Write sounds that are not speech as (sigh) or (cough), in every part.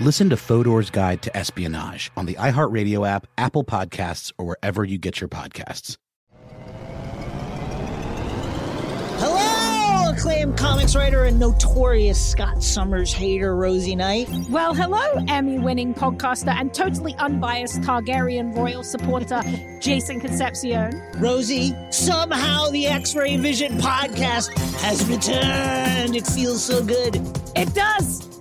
Listen to Fodor's Guide to Espionage on the iHeartRadio app, Apple Podcasts, or wherever you get your podcasts. Hello, acclaimed comics writer and notorious Scott Summers hater, Rosie Knight. Well, hello, Emmy winning podcaster and totally unbiased Targaryen royal supporter, Jason Concepcion. Rosie, somehow the X Ray Vision podcast has returned. It feels so good. It does!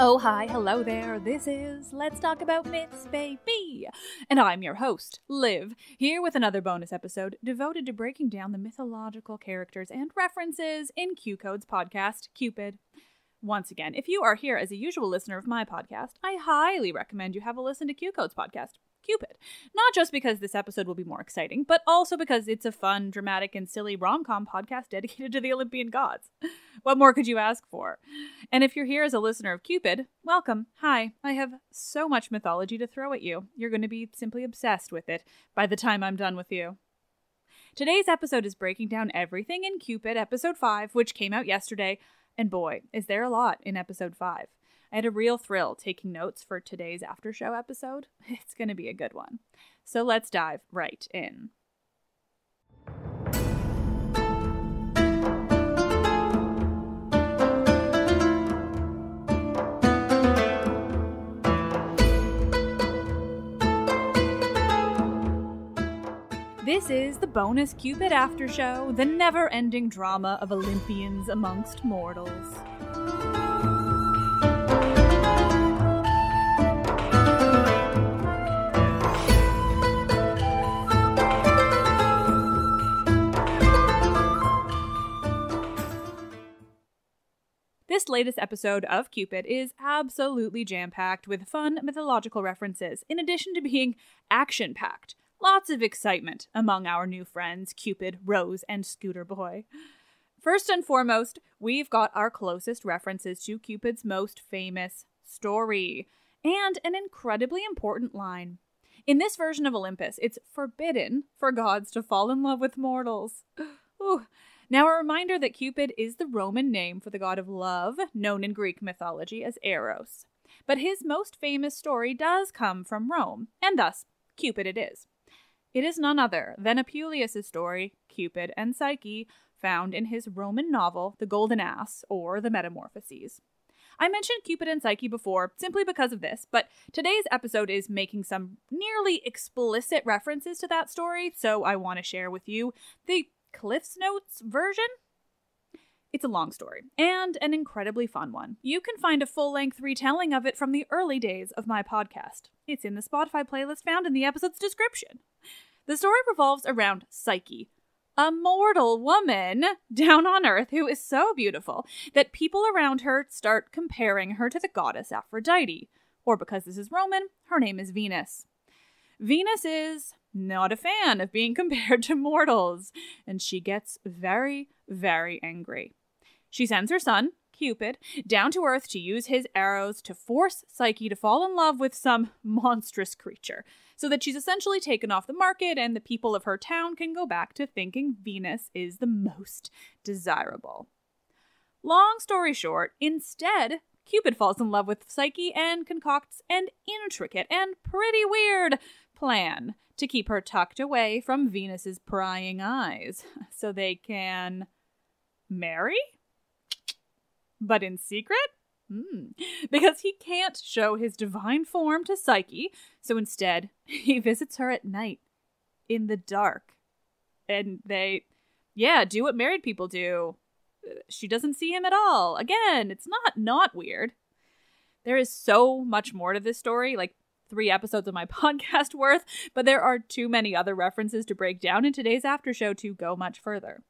Oh, hi, hello there. This is Let's Talk About Myths, baby. And I'm your host, Liv, here with another bonus episode devoted to breaking down the mythological characters and references in Q Code's podcast, Cupid. Once again, if you are here as a usual listener of my podcast, I highly recommend you have a listen to Q Code's podcast, Cupid. Not just because this episode will be more exciting, but also because it's a fun, dramatic, and silly rom com podcast (laughs) dedicated to the Olympian gods. What more could you ask for? And if you're here as a listener of Cupid, welcome. Hi. I have so much mythology to throw at you. You're going to be simply obsessed with it by the time I'm done with you. Today's episode is breaking down everything in Cupid, episode 5, which came out yesterday. And boy, is there a lot in episode 5. I had a real thrill taking notes for today's after show episode. (laughs) It's going to be a good one. So let's dive right in. This is the bonus Cupid after show, the never ending drama of Olympians amongst mortals. This latest episode of Cupid is absolutely jam packed with fun mythological references, in addition to being action packed. Lots of excitement among our new friends, Cupid, Rose, and Scooter Boy. First and foremost, we've got our closest references to Cupid's most famous story, and an incredibly important line. In this version of Olympus, it's forbidden for gods to fall in love with mortals. (sighs) Ooh. Now, a reminder that Cupid is the Roman name for the god of love, known in Greek mythology as Eros. But his most famous story does come from Rome, and thus, Cupid it is. It is none other than Apuleius' story, Cupid and Psyche, found in his Roman novel, The Golden Ass, or The Metamorphoses. I mentioned Cupid and Psyche before simply because of this, but today's episode is making some nearly explicit references to that story, so I want to share with you the Cliff's Notes version. It's a long story and an incredibly fun one. You can find a full length retelling of it from the early days of my podcast. It's in the Spotify playlist found in the episode's description. The story revolves around Psyche, a mortal woman down on earth who is so beautiful that people around her start comparing her to the goddess Aphrodite. Or because this is Roman, her name is Venus. Venus is not a fan of being (laughs) compared to mortals, and she gets very, very angry. She sends her son, Cupid, down to Earth to use his arrows to force Psyche to fall in love with some (laughs) monstrous creature, so that she's essentially taken off the market and the people of her town can go back to thinking Venus is the most desirable. Long story short, instead, Cupid falls in love with Psyche and concocts an intricate and pretty weird plan to keep her tucked away from Venus's prying eyes (laughs) so they can marry? But in secret? Mm. Because he can't show his divine form to Psyche, so instead, (laughs) he visits her at night, in the dark. And they, yeah, do what married people do. She doesn't see him at all. Again, it's not not weird. There is so much more to this story, like three episodes of my (laughs) podcast worth, but there are too many other references to break down in today's after show to go much further.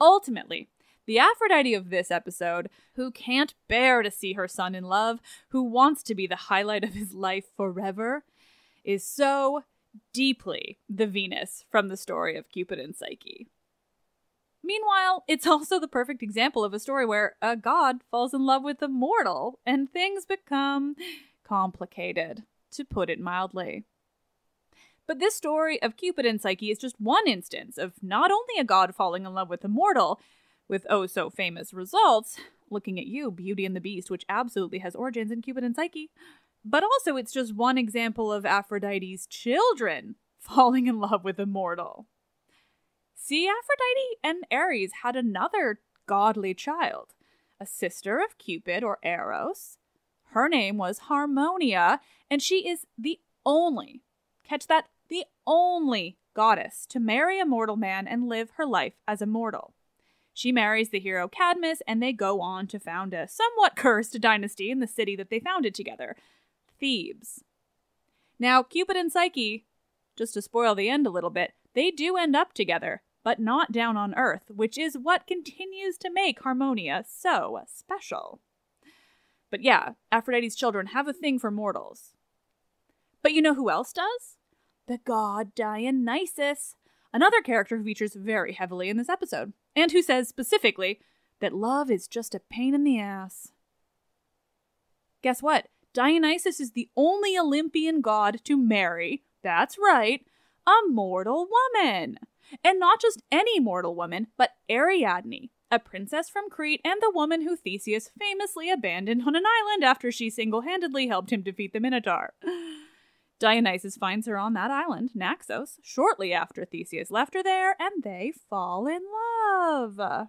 Ultimately, the Aphrodite of this episode, who can't bear to see her son in love, who wants to be the highlight of his life forever, is so deeply the Venus from the story of Cupid and Psyche. Meanwhile, it's also the perfect example of a story where a god falls in love with a mortal and things become complicated, to put it mildly. But this story of Cupid and Psyche is just one instance of not only a god falling in love with a mortal, with oh so famous results, looking at you, Beauty and the Beast, which absolutely has origins in Cupid and Psyche, but also it's just one example of Aphrodite's children (laughs) falling in love with a mortal. See, Aphrodite and Ares had another godly child, a sister of Cupid or Eros. Her name was Harmonia, and she is the only, catch that, the only goddess to marry a mortal man and live her life as a mortal. She marries the hero Cadmus, and they go on to found a somewhat cursed dynasty in the city that they founded together Thebes. Now, Cupid and Psyche, just to spoil the end a little bit, they do end up together, but not down on Earth, which is what continues to make Harmonia so special. But yeah, Aphrodite's children have a thing for mortals. But you know who else does? The god Dionysus, another character who features very heavily in this episode and who says specifically that love is just a pain in the ass. Guess what? Dionysus is the only Olympian god to marry, that's right, a mortal woman. And not just any mortal woman, but Ariadne, a princess from Crete and the woman who Theseus famously abandoned on an island after she single handedly helped him defeat the Minotaur. Dionysus finds her on that island, Naxos, shortly after Theseus left her there, and they fall in love.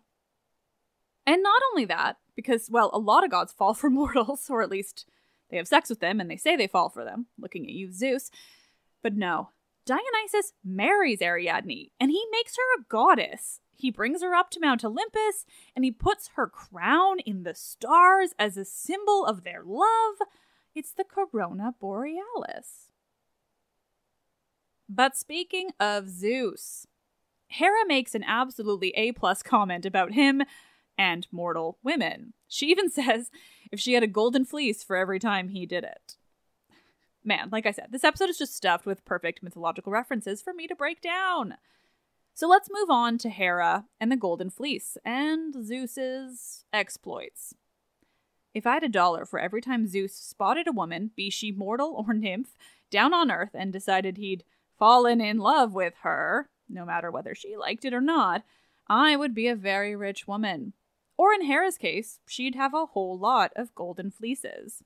And not only that, because, well, a lot of gods (laughs) fall for mortals, or at least they have sex with them and they say they fall for them, looking at you, Zeus. But no, Dionysus marries Ariadne, and he makes her a goddess. He brings her up to Mount Olympus, and he puts her crown in the stars as a symbol of their love. It's the Corona Borealis. But speaking of Zeus, Hera makes an absolutely A plus comment about him and mortal women. She even (laughs) says if she had a golden fleece for every time he did it. Man, like I said, this episode is just stuffed with perfect mythological references for me to break down. So let's move on to Hera and the Golden Fleece and Zeus's exploits. If I had a dollar for every time Zeus spotted a woman, be she mortal or nymph, down on Earth and decided he'd fallen in love with her, no matter whether she liked it or not, I would be a very rich woman. Or in Hera's case, she'd have a whole lot of golden fleeces.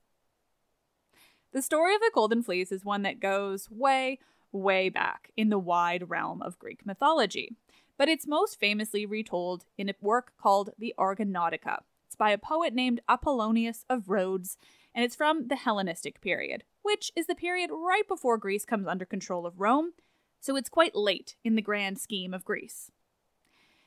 The story of the Golden Fleece is one that goes way, way back in the wide realm of Greek mythology, but it's most famously retold in a work called the Argonautica. It's by a poet named Apollonius of Rhodes, and it's from the Hellenistic period, which is the period right before Greece comes under control of Rome, so it's quite late in the grand scheme of Greece.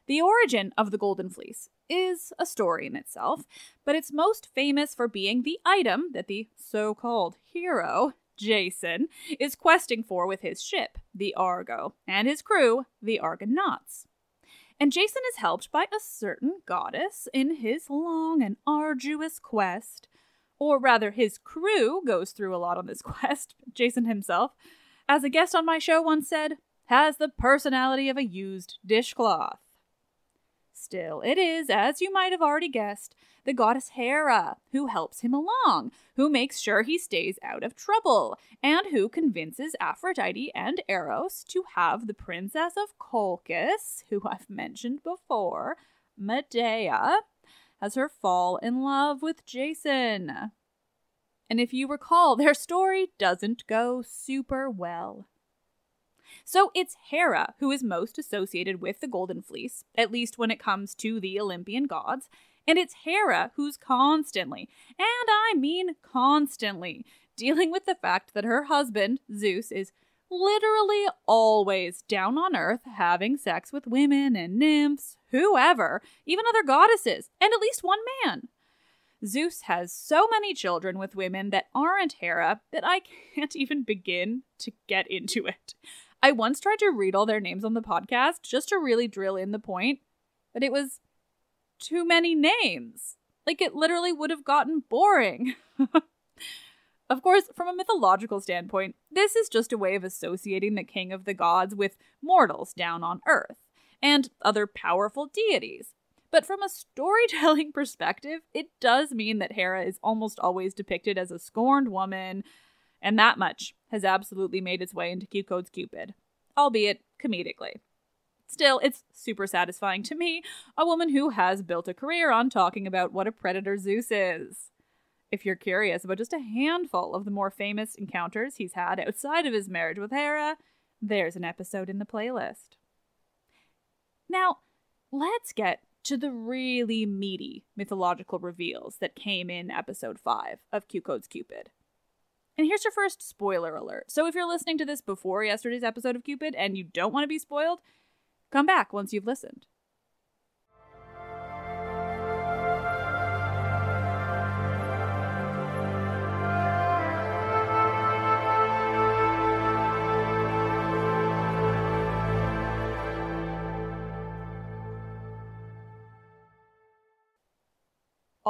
The origin of the Golden Fleece is a story in itself, but it's most famous for being the item that the so called hero, Jason, is questing for with his ship, the Argo, and his crew, the Argonauts. And Jason is helped by a certain goddess in his long and arduous quest. Or rather, his crew goes through a lot on this (laughs) quest. Jason himself, as a guest on my show once said, has the personality of a used dishcloth. Still, it is, as you might have already guessed, the goddess Hera who helps him along, who makes sure he stays out of trouble, and who convinces Aphrodite and Eros to have the princess of Colchis, who I've mentioned before, Medea, as her fall in love with Jason. And if you recall, (laughs) their story doesn't go super well. So it's Hera who is most associated with the Golden Fleece, at least when it comes to the Olympian gods. And it's Hera who's constantly, and I mean constantly, dealing with the fact that her husband, Zeus, is literally always down on Earth having sex with women and nymphs, whoever, even other goddesses, and at least one man. Zeus has so many children with women that aren't Hera that I (laughs) can't even begin to get into it. I once tried to read all their names on the podcast just to really drill in the point, but it was too many names. Like it literally would have gotten boring. (laughs) of course, from a mythological standpoint, this is just a way of associating the king of the gods with mortals down on earth and other powerful deities. But from a storytelling (laughs) perspective, it does mean that Hera is almost always depicted as a scorned woman, and that much has absolutely made its way into Q Code's Cupid, albeit comedically. Still, it's super satisfying to me, a woman who has built a career on talking about what a predator Zeus is. If you're curious about just a handful of the more famous encounters he's had outside of his marriage with Hera, there's an episode in the playlist. Now, let's get to the really meaty mythological reveals that came in episode 5 of Q Code's Cupid. And here's your first spoiler alert. So if you're listening to this before yesterday's episode of Cupid and you don't want to be spoiled, come back once you've listened.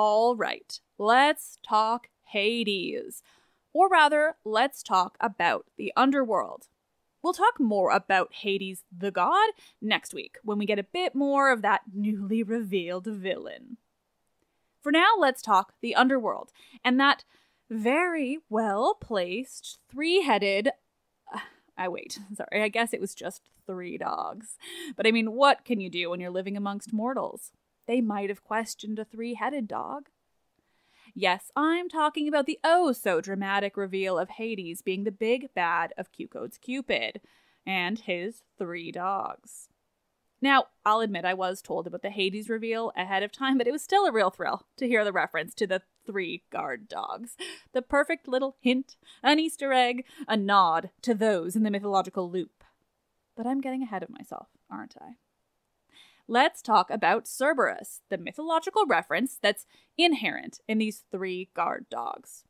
All right, let's talk Hades. Or rather, let's talk about the underworld. We'll talk more about Hades the god next week when we get a bit more of that newly revealed villain. For now, let's talk the underworld and that very well placed three headed. Uh, I wait, (laughs) sorry, I guess it was just three dogs. But I mean, what can you do when you're living amongst mortals? They might have questioned a three headed dog. Yes, I'm talking about the oh so dramatic reveal of Hades being the big bad of Q Code's Cupid and his three dogs. Now, I'll admit I was told about the Hades reveal ahead of time, but it was still a real thrill to hear the reference to the three guard dogs. The perfect little hint, an Easter egg, a nod to those in the mythological loop. But I'm getting ahead of myself, aren't I? Let's talk about Cerberus, the mythological reference that's inherent in these three guard dogs.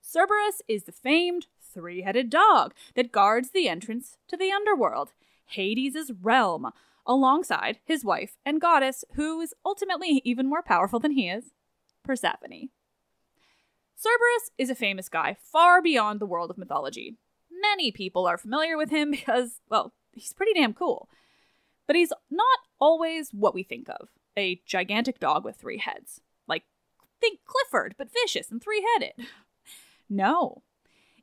Cerberus is the famed three headed dog that guards the entrance to the underworld, Hades' realm, alongside his wife and goddess, who is ultimately even more powerful than he is, Persephone. Cerberus is a famous guy far beyond the world of mythology. Many people are familiar with him because, well, he's pretty damn cool. But he's not always what we think of a gigantic dog with three heads. Like, think Clifford, but vicious and three headed. (laughs) No.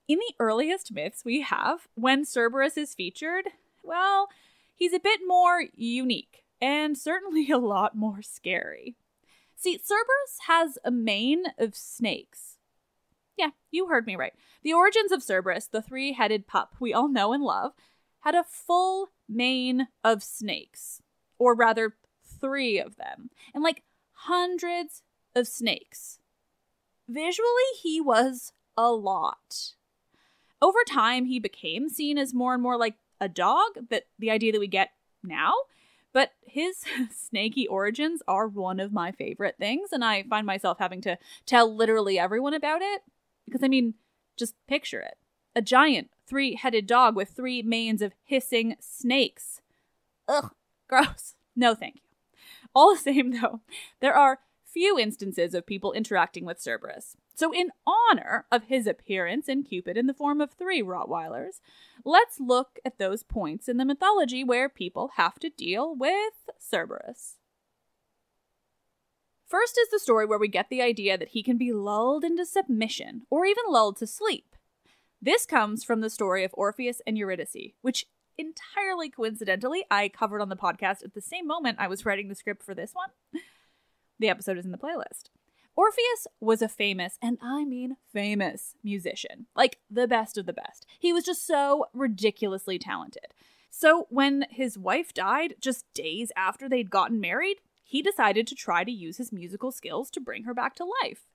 In the earliest myths we have, when Cerberus is featured, well, he's a bit more unique and certainly (laughs) a lot more scary. See, Cerberus has a mane of snakes. Yeah, you heard me right. The origins of Cerberus, the three headed pup we all know and love, had a full mane of snakes, or rather, three of them, and like hundreds of snakes. Visually, he was a lot. Over time, he became seen as more and more like a dog, that the idea that we get now. But his (laughs) snaky origins are one of my favorite things, and I find myself having to tell literally everyone about it. Because, I mean, just picture it a giant three headed dog with three manes of hissing snakes. Ugh, gross. No, thank you. All the same, though, there are few instances of people interacting with Cerberus. So, in honor of his appearance in Cupid in the form of three Rottweilers, let's look at those points in the mythology where people have to deal with Cerberus. First is the story where we get the idea that he can be lulled into submission or even lulled to sleep. This comes from the story of Orpheus and Eurydice, which entirely coincidentally I covered on the podcast at the same moment I was writing the script for this one. The episode is in the playlist. Orpheus was a famous, and I mean famous, musician. Like the best of the best. He was just so ridiculously talented. So when his wife died just days after they'd gotten married, he decided to try to use his musical skills to bring her back to life.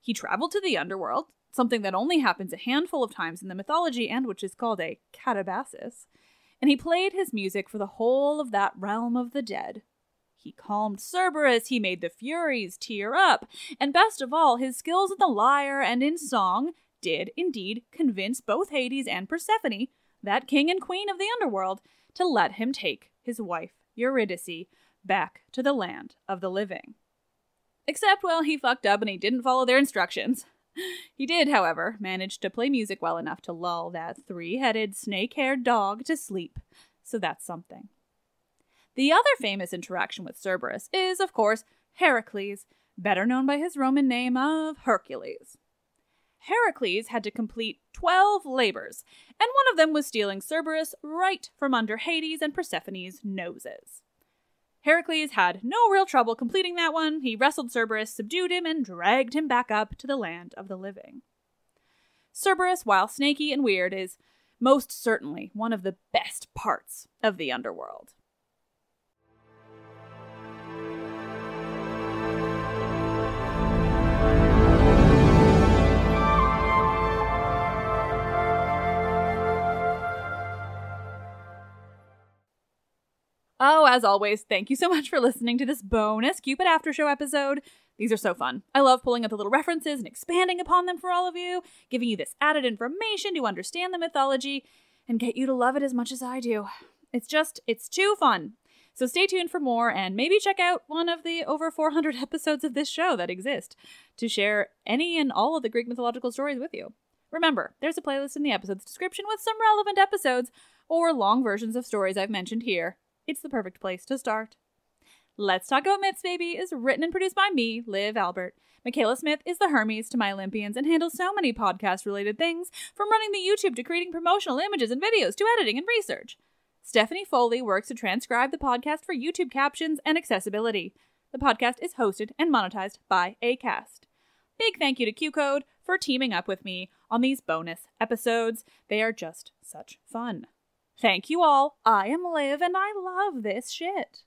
He traveled to the underworld, something that only happens a handful of times in the mythology and which is called a catabasis, and he played his music for the whole of that realm of the dead. He calmed Cerberus, he made the Furies tear up, and best of all, his skills in the lyre and in song did indeed convince both Hades and Persephone, that king and queen of the underworld, to let him take his wife, Eurydice, back to the land of the living. Except, well, he fucked up and he didn't follow their instructions. He did, however, manage to play music well enough to lull that three headed, snake haired dog to sleep, so that's something. The other famous interaction with Cerberus is, of course, Heracles, better known by his Roman name of Hercules. Heracles had to complete 12 labors, and one of them was stealing Cerberus right from under Hades and Persephone's noses. Heracles had no real trouble completing that one. He wrestled Cerberus, subdued him, and dragged him back up to the land of the living. Cerberus, while snaky and weird, is most certainly one of the best parts of the underworld. As always, thank you so much for listening to this bonus Cupid After Show episode. These are so fun. I love pulling up the little references and expanding upon them for all of you, giving you this added information to understand the mythology and get you to love it as much as I do. It's just, it's too fun. So stay tuned for more and maybe check out one of the over 400 (laughs) episodes of this show that exist to share any and all of the Greek mythological stories with you. Remember, there's a playlist in the episode's description with some relevant episodes or long versions of stories I've mentioned here it's the perfect place to start. Let's Talk About Myths, Baby is written and produced by me, Liv Albert. Michaela Smith is the Hermes to my Olympians and handles so many podcast related things, from running the YouTube to creating promotional images and videos to editing and research. Stephanie Foley works to transcribe the podcast for YouTube captions and accessibility. The podcast is hosted and monetized by ACAST. Big thank you to Q Code for teaming up with me on these bonus episodes. They are just such fun. Thank you all. I am Liv and I love this shit.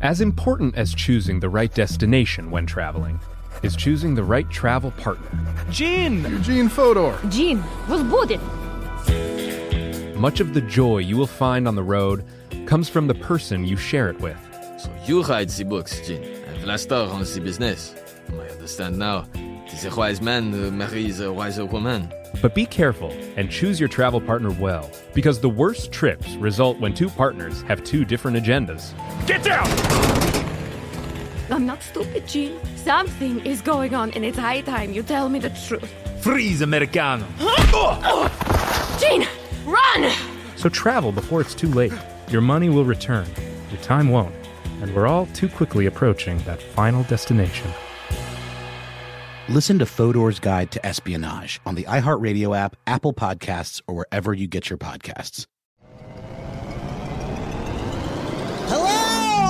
As important as choosing the right destination when traveling is choosing the right travel partner. Gene! Eugene Fodor! Gene, was Much of the joy you will find on the road comes from the person you share it with. So you write the books, Jean, and Vlasta runs the business. I understand now. It is a wise man uh, marries a wiser woman. But be careful and choose your travel partner well, because the worst trips result when two partners have two different agendas. Get down! I'm not stupid, Jean. Something is going on, and it's high time you tell me the truth. Freeze, Americano! Jean, run! So travel before it's too late. Your money will return, your time won't, and we're all too quickly approaching that final destination. Listen to Fodor's Guide to Espionage on the iHeartRadio app, Apple Podcasts, or wherever you get your podcasts.